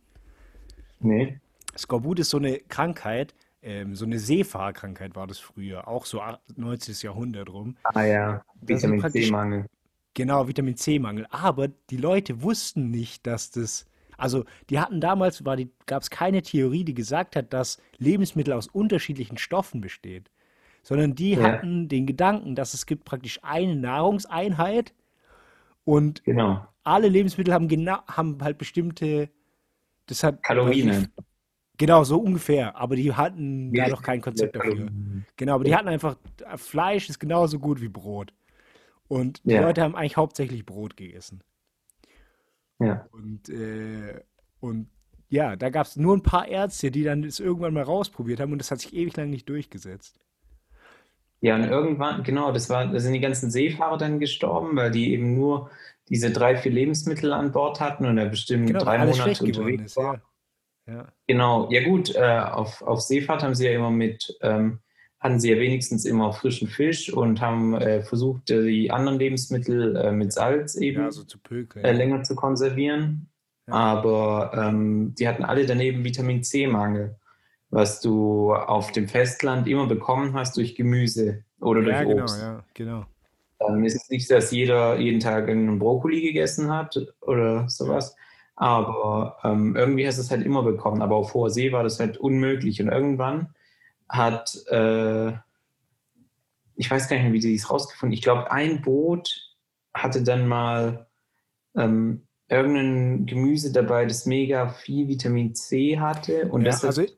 Nee. Skorbut ist so eine Krankheit, ähm, so eine Seefahrerkrankheit war das früher, auch so 90. Jahrhundert rum. Ah ja, Vitamin C-Mangel. Genau, Vitamin C-Mangel. Aber die Leute wussten nicht, dass das Also die hatten damals, gab es keine Theorie, die gesagt hat, dass Lebensmittel aus unterschiedlichen Stoffen besteht, sondern die Ja, hatten den Gedanken, dass es gibt praktisch eine Nahrungseinheit und genau. alle Lebensmittel haben genau, haben halt bestimmte, nicht, Kalorien. genau so ungefähr, aber die hatten Wie da noch kein Konzept dafür. Genau, aber die hatten einfach, Fleisch ist genauso gut wie Brot. Und die Ja, Leute haben eigentlich hauptsächlich Brot gegessen. ja. Und, äh, und ja, da gab es nur ein paar Ärzte, die dann das irgendwann mal rausprobiert haben und das hat sich ewig lang nicht durchgesetzt. Ja, und irgendwann, genau, das war, da sind die ganzen Seefahrer dann gestorben, weil die eben nur diese drei, vier Lebensmittel an Bord hatten und er bestimmt Genau, drei Monate unterwegs ist, war. ja. Ja, Genau, ja gut, äh, auf, auf Seefahrt haben sie ja immer mit, ähm, hatten sie ja wenigstens immer frischen Fisch und haben äh, versucht, äh, die anderen Lebensmittel äh, mit Salz ja, eben so zu pökeln, äh, ja. länger zu konservieren. Ja, Aber ähm, die hatten alle daneben Vitamin C-Mangel, was du auf dem Festland immer bekommen hast durch Gemüse oder durch ja genau, Obst. ja, genau. Ähm, es ist nicht, dass jeder jeden Tag einen Brokkoli gegessen hat oder sowas, aber ähm, irgendwie hast du es halt immer bekommen. Aber auf hoher See war das halt unmöglich. Und irgendwann hat, äh, ich weiß gar nicht mehr, wie die es rausgefunden Ich glaube, ein Boot hatte dann mal ähm, irgendein Gemüse dabei, das mega viel Vitamin C hatte und ja das hat also, ja,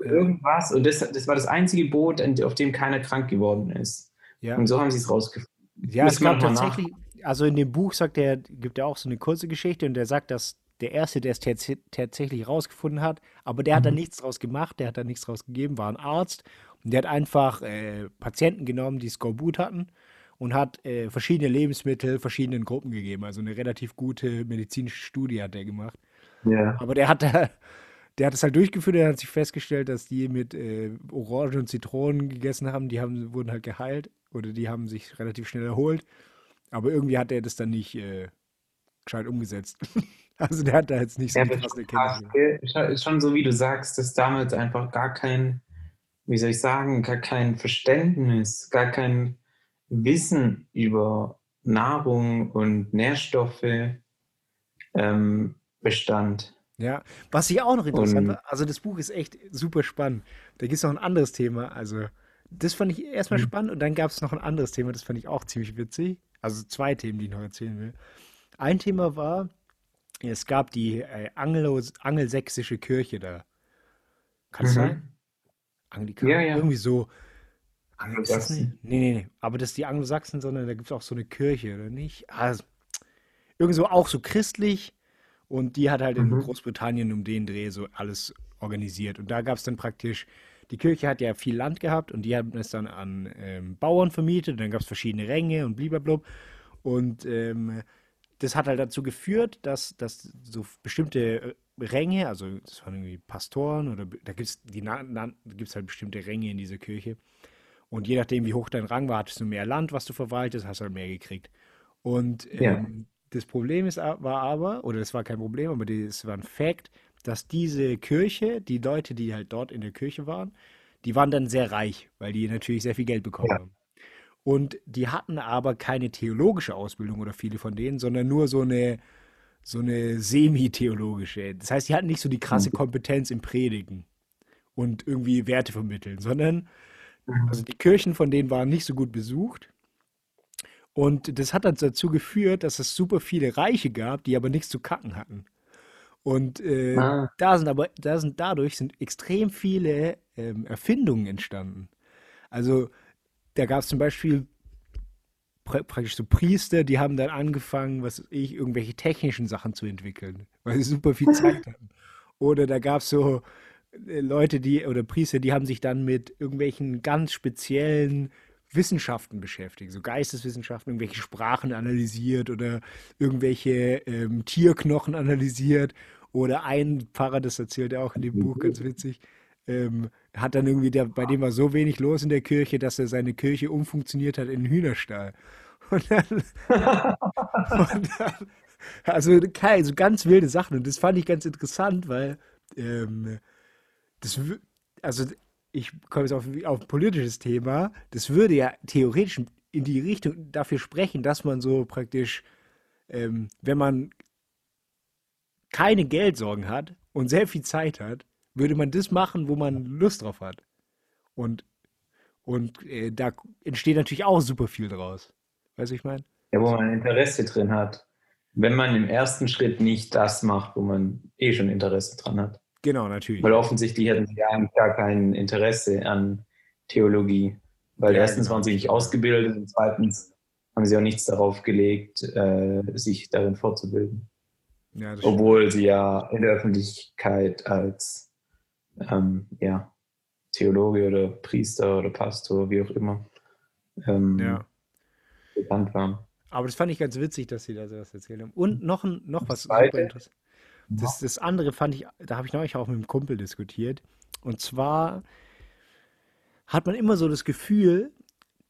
irgendwas. Und das, das war das einzige Boot, auf dem keiner krank geworden ist. ja. Und so haben sie es rausgefunden. Ja, es Müssen wir gab nochmal nach. tatsächlich, also in dem Buch sagt er, gibt er auch so eine kurze Geschichte und der sagt, dass der Erste, der es tats tatsächlich rausgefunden hat, aber der hat da Mhm. nichts draus gemacht, der hat da nichts draus gegeben, war ein Arzt und der hat einfach äh, Patienten genommen, die Skorbut hatten und hat äh, verschiedene Lebensmittel verschiedenen Gruppen gegeben. Also eine relativ gute medizinische Studie hat er gemacht. Ja. Aber der hat da, der hat es halt durchgeführt, er hat sich festgestellt, dass die mit äh, Orangen und Zitronen gegessen haben, die haben, wurden halt geheilt oder die haben sich relativ schnell erholt. Aber irgendwie hat er das dann nicht äh, gescheit umgesetzt. *laughs* Also der hat da jetzt nicht so Ja, gell? Ist schon- ist schon so, wie du sagst, dass damals einfach gar kein, wie soll ich sagen, gar kein Verständnis, gar kein Wissen über Nahrung und Nährstoffe ähm, bestand. Ja, was ich auch noch interessant war, also das Buch ist echt super spannend. Da gibt es noch ein anderes Thema. Also, das fand ich erstmal Mhm. spannend und dann gab es noch ein anderes Thema, das fand ich auch ziemlich witzig. Also zwei Themen, die ich noch erzählen will. Ein Thema war, es gab die äh, Anglo angelsächsische Kirche da. Kann es Mhm. sein? Ja, Anglikan? ja, Irgendwie so. Angelsachsen. Nee, nee, nee. Aber das ist die Anglo-Sachsen, sondern da gibt es auch so eine Kirche, oder nicht? Also, irgendwie so auch so christlich. Und die hat halt in Mhm. Großbritannien um den Dreh so alles organisiert. Und da gab es dann praktisch, die Kirche hat ja viel Land gehabt und die haben es dann an ähm, Bauern vermietet. Und dann gab es verschiedene Ränge und bliblablub. Und ähm, das hat halt dazu geführt, dass, dass so bestimmte äh, Ränge, also das waren irgendwie Pastoren oder da gibt es gibt's halt bestimmte Ränge in dieser Kirche. Und je nachdem, wie hoch dein Rang war, hattest du mehr Land, was du verwaltest, hast halt mehr gekriegt. Und Ja. Das Problem ist, war aber, oder das war kein Problem, aber das war ein Fact, dass diese Kirche, die Leute, die halt dort in der Kirche waren, die waren dann sehr reich, weil die natürlich sehr viel Geld bekommen Ja. haben. Und die hatten aber keine theologische Ausbildung oder viele von denen, sondern nur so eine, so eine semi-theologische. Das heißt, die hatten nicht so die krasse Mhm. Kompetenz im Predigen und irgendwie Werte vermitteln, sondern Mhm. also die Kirchen von denen waren nicht so gut besucht. Und das hat dann dazu geführt, dass es super viele Reiche gab, die aber nichts zu kacken hatten. Und äh, Ah, da sind aber, da sind dadurch sind extrem viele ähm, Erfindungen entstanden. Also da gab es zum Beispiel pra praktisch so Priester, die haben dann angefangen, was weiß ich, irgendwelche technischen Sachen zu entwickeln, weil sie super viel Zeit *laughs* hatten. Oder da gab es so äh, Leute, die, oder Priester, die haben sich dann mit irgendwelchen ganz speziellen Wissenschaften beschäftigt, so Geisteswissenschaften, irgendwelche Sprachen analysiert oder irgendwelche ähm, Tierknochen analysiert. Oder ein Pfarrer, das erzählt er auch in dem Buch, ganz witzig, ähm, hat dann irgendwie, der, bei dem war so wenig los in der Kirche, dass er seine Kirche umfunktioniert hat in einen Hühnerstall. *laughs* Und dann, *laughs* und dann also Kai, so ganz wilde Sachen. Und das fand ich ganz interessant, weil ähm, das, also ich komme jetzt auf, auf ein politisches Thema, das würde ja theoretisch in die Richtung dafür sprechen, dass man so praktisch, ähm, wenn man keine Geldsorgen hat und sehr viel Zeit hat, würde man das machen, wo man Lust drauf hat. Und, und äh, da entsteht natürlich auch super viel draus. Weißt du, ich meine? Ja, wo man Interesse drin hat. Wenn man im ersten Schritt nicht das macht, wo man eh schon Interesse dran hat. Genau, natürlich. Weil offensichtlich hatten sie ja eigentlich gar kein Interesse an Theologie. Weil Ja, erstens genau. waren sie nicht ausgebildet und zweitens haben sie auch nichts darauf gelegt, äh, sich darin fortzubilden. Ja, das stimmt. Obwohl sie ja in der Öffentlichkeit als ähm, ja, Theologe oder Priester oder Pastor, wie auch immer, ähm, Ja. bekannt waren. Aber das fand ich ganz witzig, dass sie da sowas erzählt haben. Und noch, ein, noch was super interessant. Das, das andere fand ich, da habe ich neulich auch mit einem Kumpel diskutiert. Und zwar hat man immer so das Gefühl,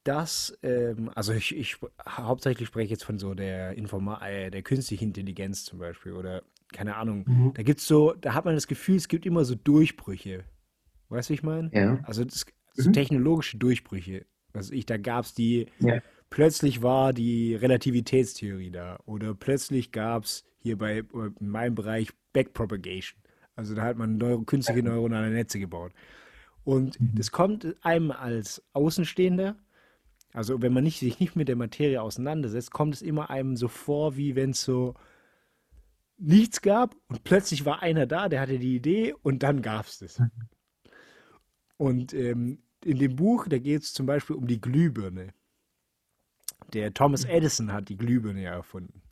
dass, ähm, also ich, ich hauptsächlich spreche jetzt von so der Informa äh, der künstlichen Intelligenz zum Beispiel oder keine Ahnung. Da gibt's so, da hat man das Gefühl, es gibt immer so Durchbrüche. Weißt du, wie ich meine? Ja. Also das, so technologische Durchbrüche. Was ich, da gab es die, Ja. Plötzlich war die Relativitätstheorie da oder plötzlich gab es hier bei in meinem Bereich Backpropagation. Also da hat man neuro, künstliche neuronale Netze gebaut. Und das kommt einem als Außenstehender, also wenn man nicht, sich nicht mit der Materie auseinandersetzt, kommt es immer einem so vor, wie wenn es so nichts gab und plötzlich war einer da, der hatte die Idee und dann gab es das. Und ähm, in dem Buch, da geht es zum Beispiel um die Glühbirne. Der Thomas Edison hat die Glühbirne ja erfunden.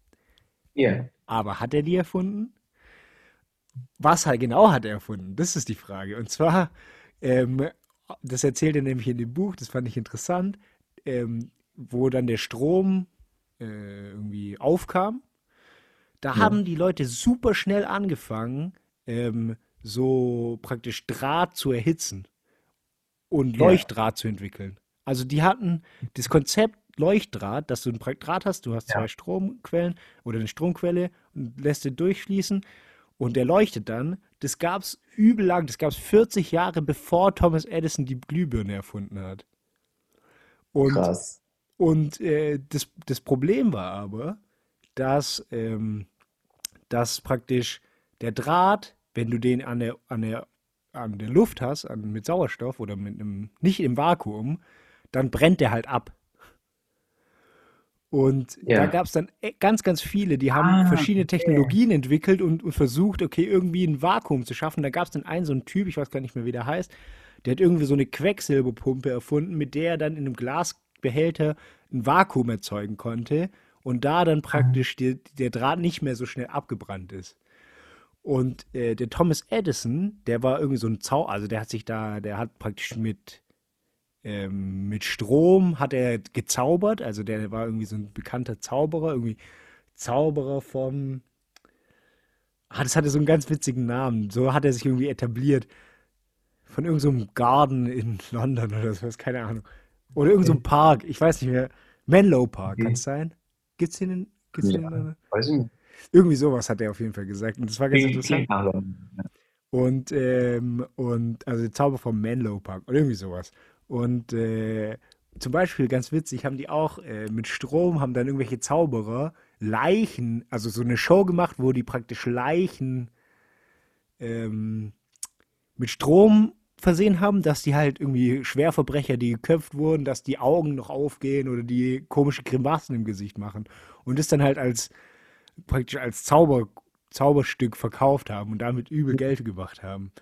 Ja. Aber hat er die erfunden? Was halt genau hat er erfunden? Das ist die Frage. Und zwar, ähm, das erzählt er nämlich in dem Buch, das fand ich interessant, ähm, wo dann der Strom äh, irgendwie aufkam. Da haben die Leute super schnell angefangen, ähm, so praktisch Draht zu erhitzen und Ja. Leuchtdraht zu entwickeln. Also die hatten das Konzept Leuchtdraht, dass du Pra- Draht hast, du hast Ja. zwei Stromquellen oder eine Stromquelle und lässt den durchfließen und der leuchtet dann. Das gab es übel lang, das gab es 40 Jahre bevor Thomas Edison die Glühbirne erfunden hat. Und Krass. und äh, das, das Problem war aber, dass, ähm, dass praktisch der Draht, wenn du den an der, an der, an der Luft hast, an, mit Sauerstoff oder mit einem, nicht im Vakuum, dann brennt der halt ab. Und Ja. da gab es dann e- ganz, ganz viele, die haben Ah, verschiedene okay. Technologien entwickelt und, und versucht, okay, irgendwie ein Vakuum zu schaffen. Da gab es dann einen, so einen Typ, ich weiß gar nicht mehr, wie der heißt, der hat irgendwie so eine Quecksilberpumpe erfunden, mit der er dann in einem Glasbehälter ein Vakuum erzeugen konnte und da dann praktisch die, der Draht nicht mehr so schnell abgebrannt ist. Und äh, der Thomas Edison, der war irgendwie so ein Zau, also der hat sich da, der hat praktisch mit, ähm, mit Strom hat er gezaubert, also der war irgendwie so ein bekannter Zauberer, irgendwie Zauberer vom, ah, das hatte so einen ganz witzigen Namen, so hat er sich irgendwie etabliert. Von irgendeinem so Garden in *laughs* London oder sowas, keine Ahnung. Oder irgendein so Park, ich weiß nicht mehr. Menlo Park, kann es sein? Gibt's den in, gibt's den in Ja. Weiß ich nicht. irgendwie sowas hat er auf jeden Fall gesagt. Und das war ganz Klingt- interessant. ja. Und, ähm, und also der Zauber vom Menlo Park oder irgendwie sowas. Und äh, zum Beispiel, ganz witzig, haben die auch äh, mit Strom, haben dann irgendwelche Zauberer Leichen, also so eine Show gemacht, wo die praktisch Leichen ähm, mit Strom versehen haben, dass die halt irgendwie Schwerverbrecher, die geköpft wurden, dass die Augen noch aufgehen oder die komische Grimassen im Gesicht machen. Und das dann halt als praktisch als Zauber, Zauberstück verkauft haben und damit übel Geld gemacht haben.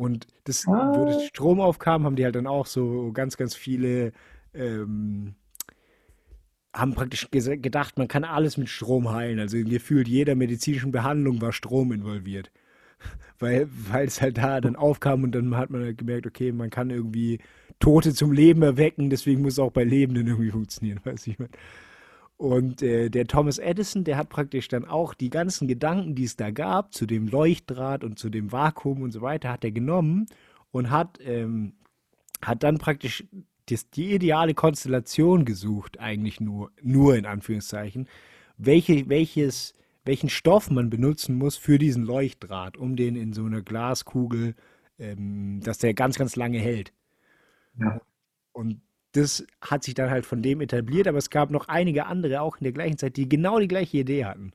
Und das, wo das Strom aufkam, haben die halt dann auch so ganz, ganz viele, ähm, haben praktisch gedacht, man kann alles mit Strom heilen. Also gefühlt jeder medizinischen Behandlung war Strom involviert. *laughs* Weil, weil es halt da dann aufkam und dann hat man halt gemerkt, okay, man kann irgendwie Tote zum Leben erwecken, deswegen muss es auch bei Lebenden irgendwie funktionieren, *laughs* weiß ich mein. Und äh, der Thomas Edison, der hat praktisch dann auch die ganzen Gedanken, die es da gab, zu dem Leuchtdraht und zu dem Vakuum und so weiter, hat er genommen und hat, ähm, hat dann praktisch das, die ideale Konstellation gesucht, eigentlich nur, nur in Anführungszeichen, welche, welches, welchen Stoff man benutzen muss für diesen Leuchtdraht, um den in so einer Glaskugel, ähm, dass der ganz, ganz lange hält. Ja. Und das hat sich dann halt von dem etabliert, aber es gab noch einige andere auch in der gleichen Zeit, die genau die gleiche Idee hatten.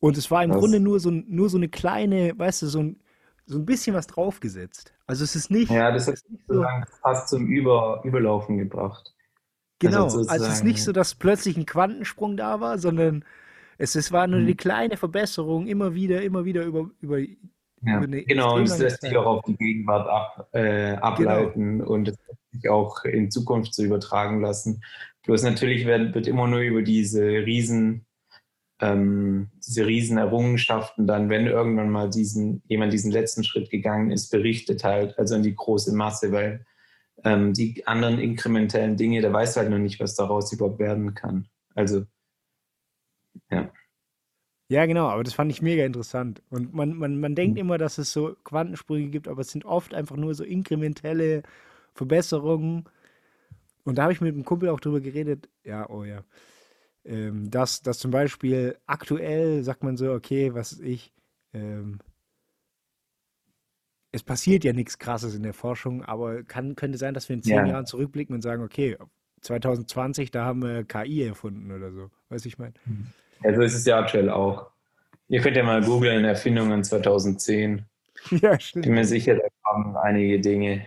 Und es war im Das- Grunde nur so, nur so eine kleine, weißt du, so ein, so ein bisschen was draufgesetzt. Also es ist nicht, Ja, das hat ist nicht so, sozusagen fast zum Über, Überlaufen gebracht. genau, also also es ist nicht so, dass plötzlich ein Quantensprung da war, sondern es, es war nur eine Mhm. kleine Verbesserung, immer wieder, immer wieder über, über, Ja, genau, und es lässt sich auch auf die Gegenwart ab, äh, ableiten und es lässt sich auch in Zukunft so übertragen lassen. Bloß natürlich wird, wird immer nur über diese riesen, ähm, diese riesen Errungenschaften dann, wenn irgendwann mal diesen, jemand diesen letzten Schritt gegangen ist, berichtet halt, also an die große Masse, weil ähm, die anderen inkrementellen Dinge, da weiß halt noch nicht, was daraus überhaupt werden kann. Also, ja. Ja, genau, aber das fand ich mega interessant. Und man, man, man denkt Mhm. immer, dass es so Quantensprünge gibt, aber es sind oft einfach nur so inkrementelle Verbesserungen. Und da habe ich mit einem Kumpel auch drüber geredet, ja, oh ja, ähm, dass, dass zum Beispiel aktuell sagt man so, okay, was weiß ich, ähm, es passiert ja nichts Krasses in der Forschung, aber kann, könnte sein, dass wir in zehn Ja. Jahren zurückblicken und sagen, okay, 2020, da haben wir KI erfunden oder so. Weißt du, ich meine? Ja, so ist es ja aktuell auch. Ihr könnt ja mal googeln, Erfindungen 2010. *laughs* Ja, Ich stimmt. bin mir sicher, da kommen einige Dinge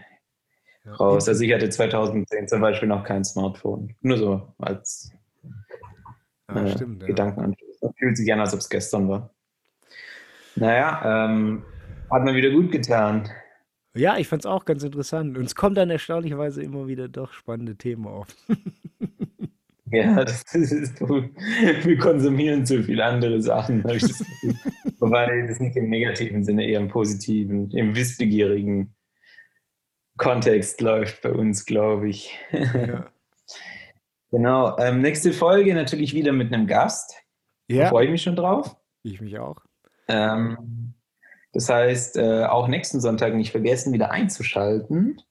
Ja, raus. Also ich hatte 2010 zum Beispiel noch kein Smartphone. Nur so als Ah, äh, stimmt, ja. Gedankenanschluss. Das fühlt sich an, als ob es gestern war. Naja, ähm, hat man wieder gut getan. Ja, ich fand's auch ganz interessant. Und es kommen dann erstaunlicherweise immer wieder doch spannende Themen auf. *laughs* Ja, *laughs* das ist, wir konsumieren zu viele andere Sachen, habe ich das. *laughs* Wobei das nicht im negativen Sinne, eher im positiven, im wissbegierigen Kontext läuft bei uns, glaube ich. Ja. *laughs* Genau. Ähm, nächste Folge natürlich wieder mit einem Gast. Ja, freue ich mich schon drauf. ich mich auch. Ähm, das heißt, äh, auch nächsten Sonntag nicht vergessen, wieder einzuschalten.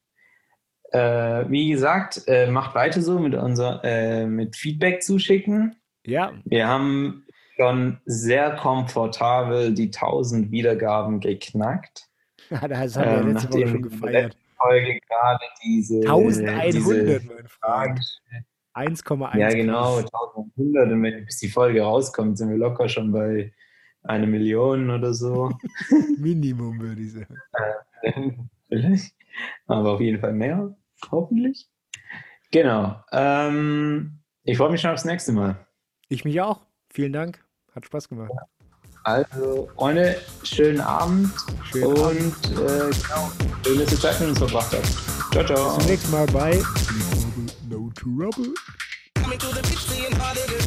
Äh, wie gesagt, äh, macht weiter so mit unser, äh, mit Feedback zuschicken. Ja, Wir haben schon sehr komfortabel die 1000 Wiedergaben geknackt. *laughs* das haben wir Ähm, letzte Woche schon gefeiert. Folge gerade diese 1100, diese mein Freund. Fragen 1,1. Ja, genau, 1100. Und wenn bis die Folge rauskommt, sind wir locker schon bei eine Million oder so. *laughs* Minimum, würde ich sagen. *laughs* Vielleicht. Aber auf jeden Fall mehr, *laughs* hoffentlich. Genau. Ähm, ich freue mich schon aufs nächste Mal. Ich mich auch. Vielen Dank. Hat Spaß gemacht. Also, Freunde, schönen Abend Schönen und Abend. äh, genau, schön, dass ihr Zeit mit uns verbracht habt. Ciao, ciao. Bis zum nächsten Mal bei No Trouble. Through the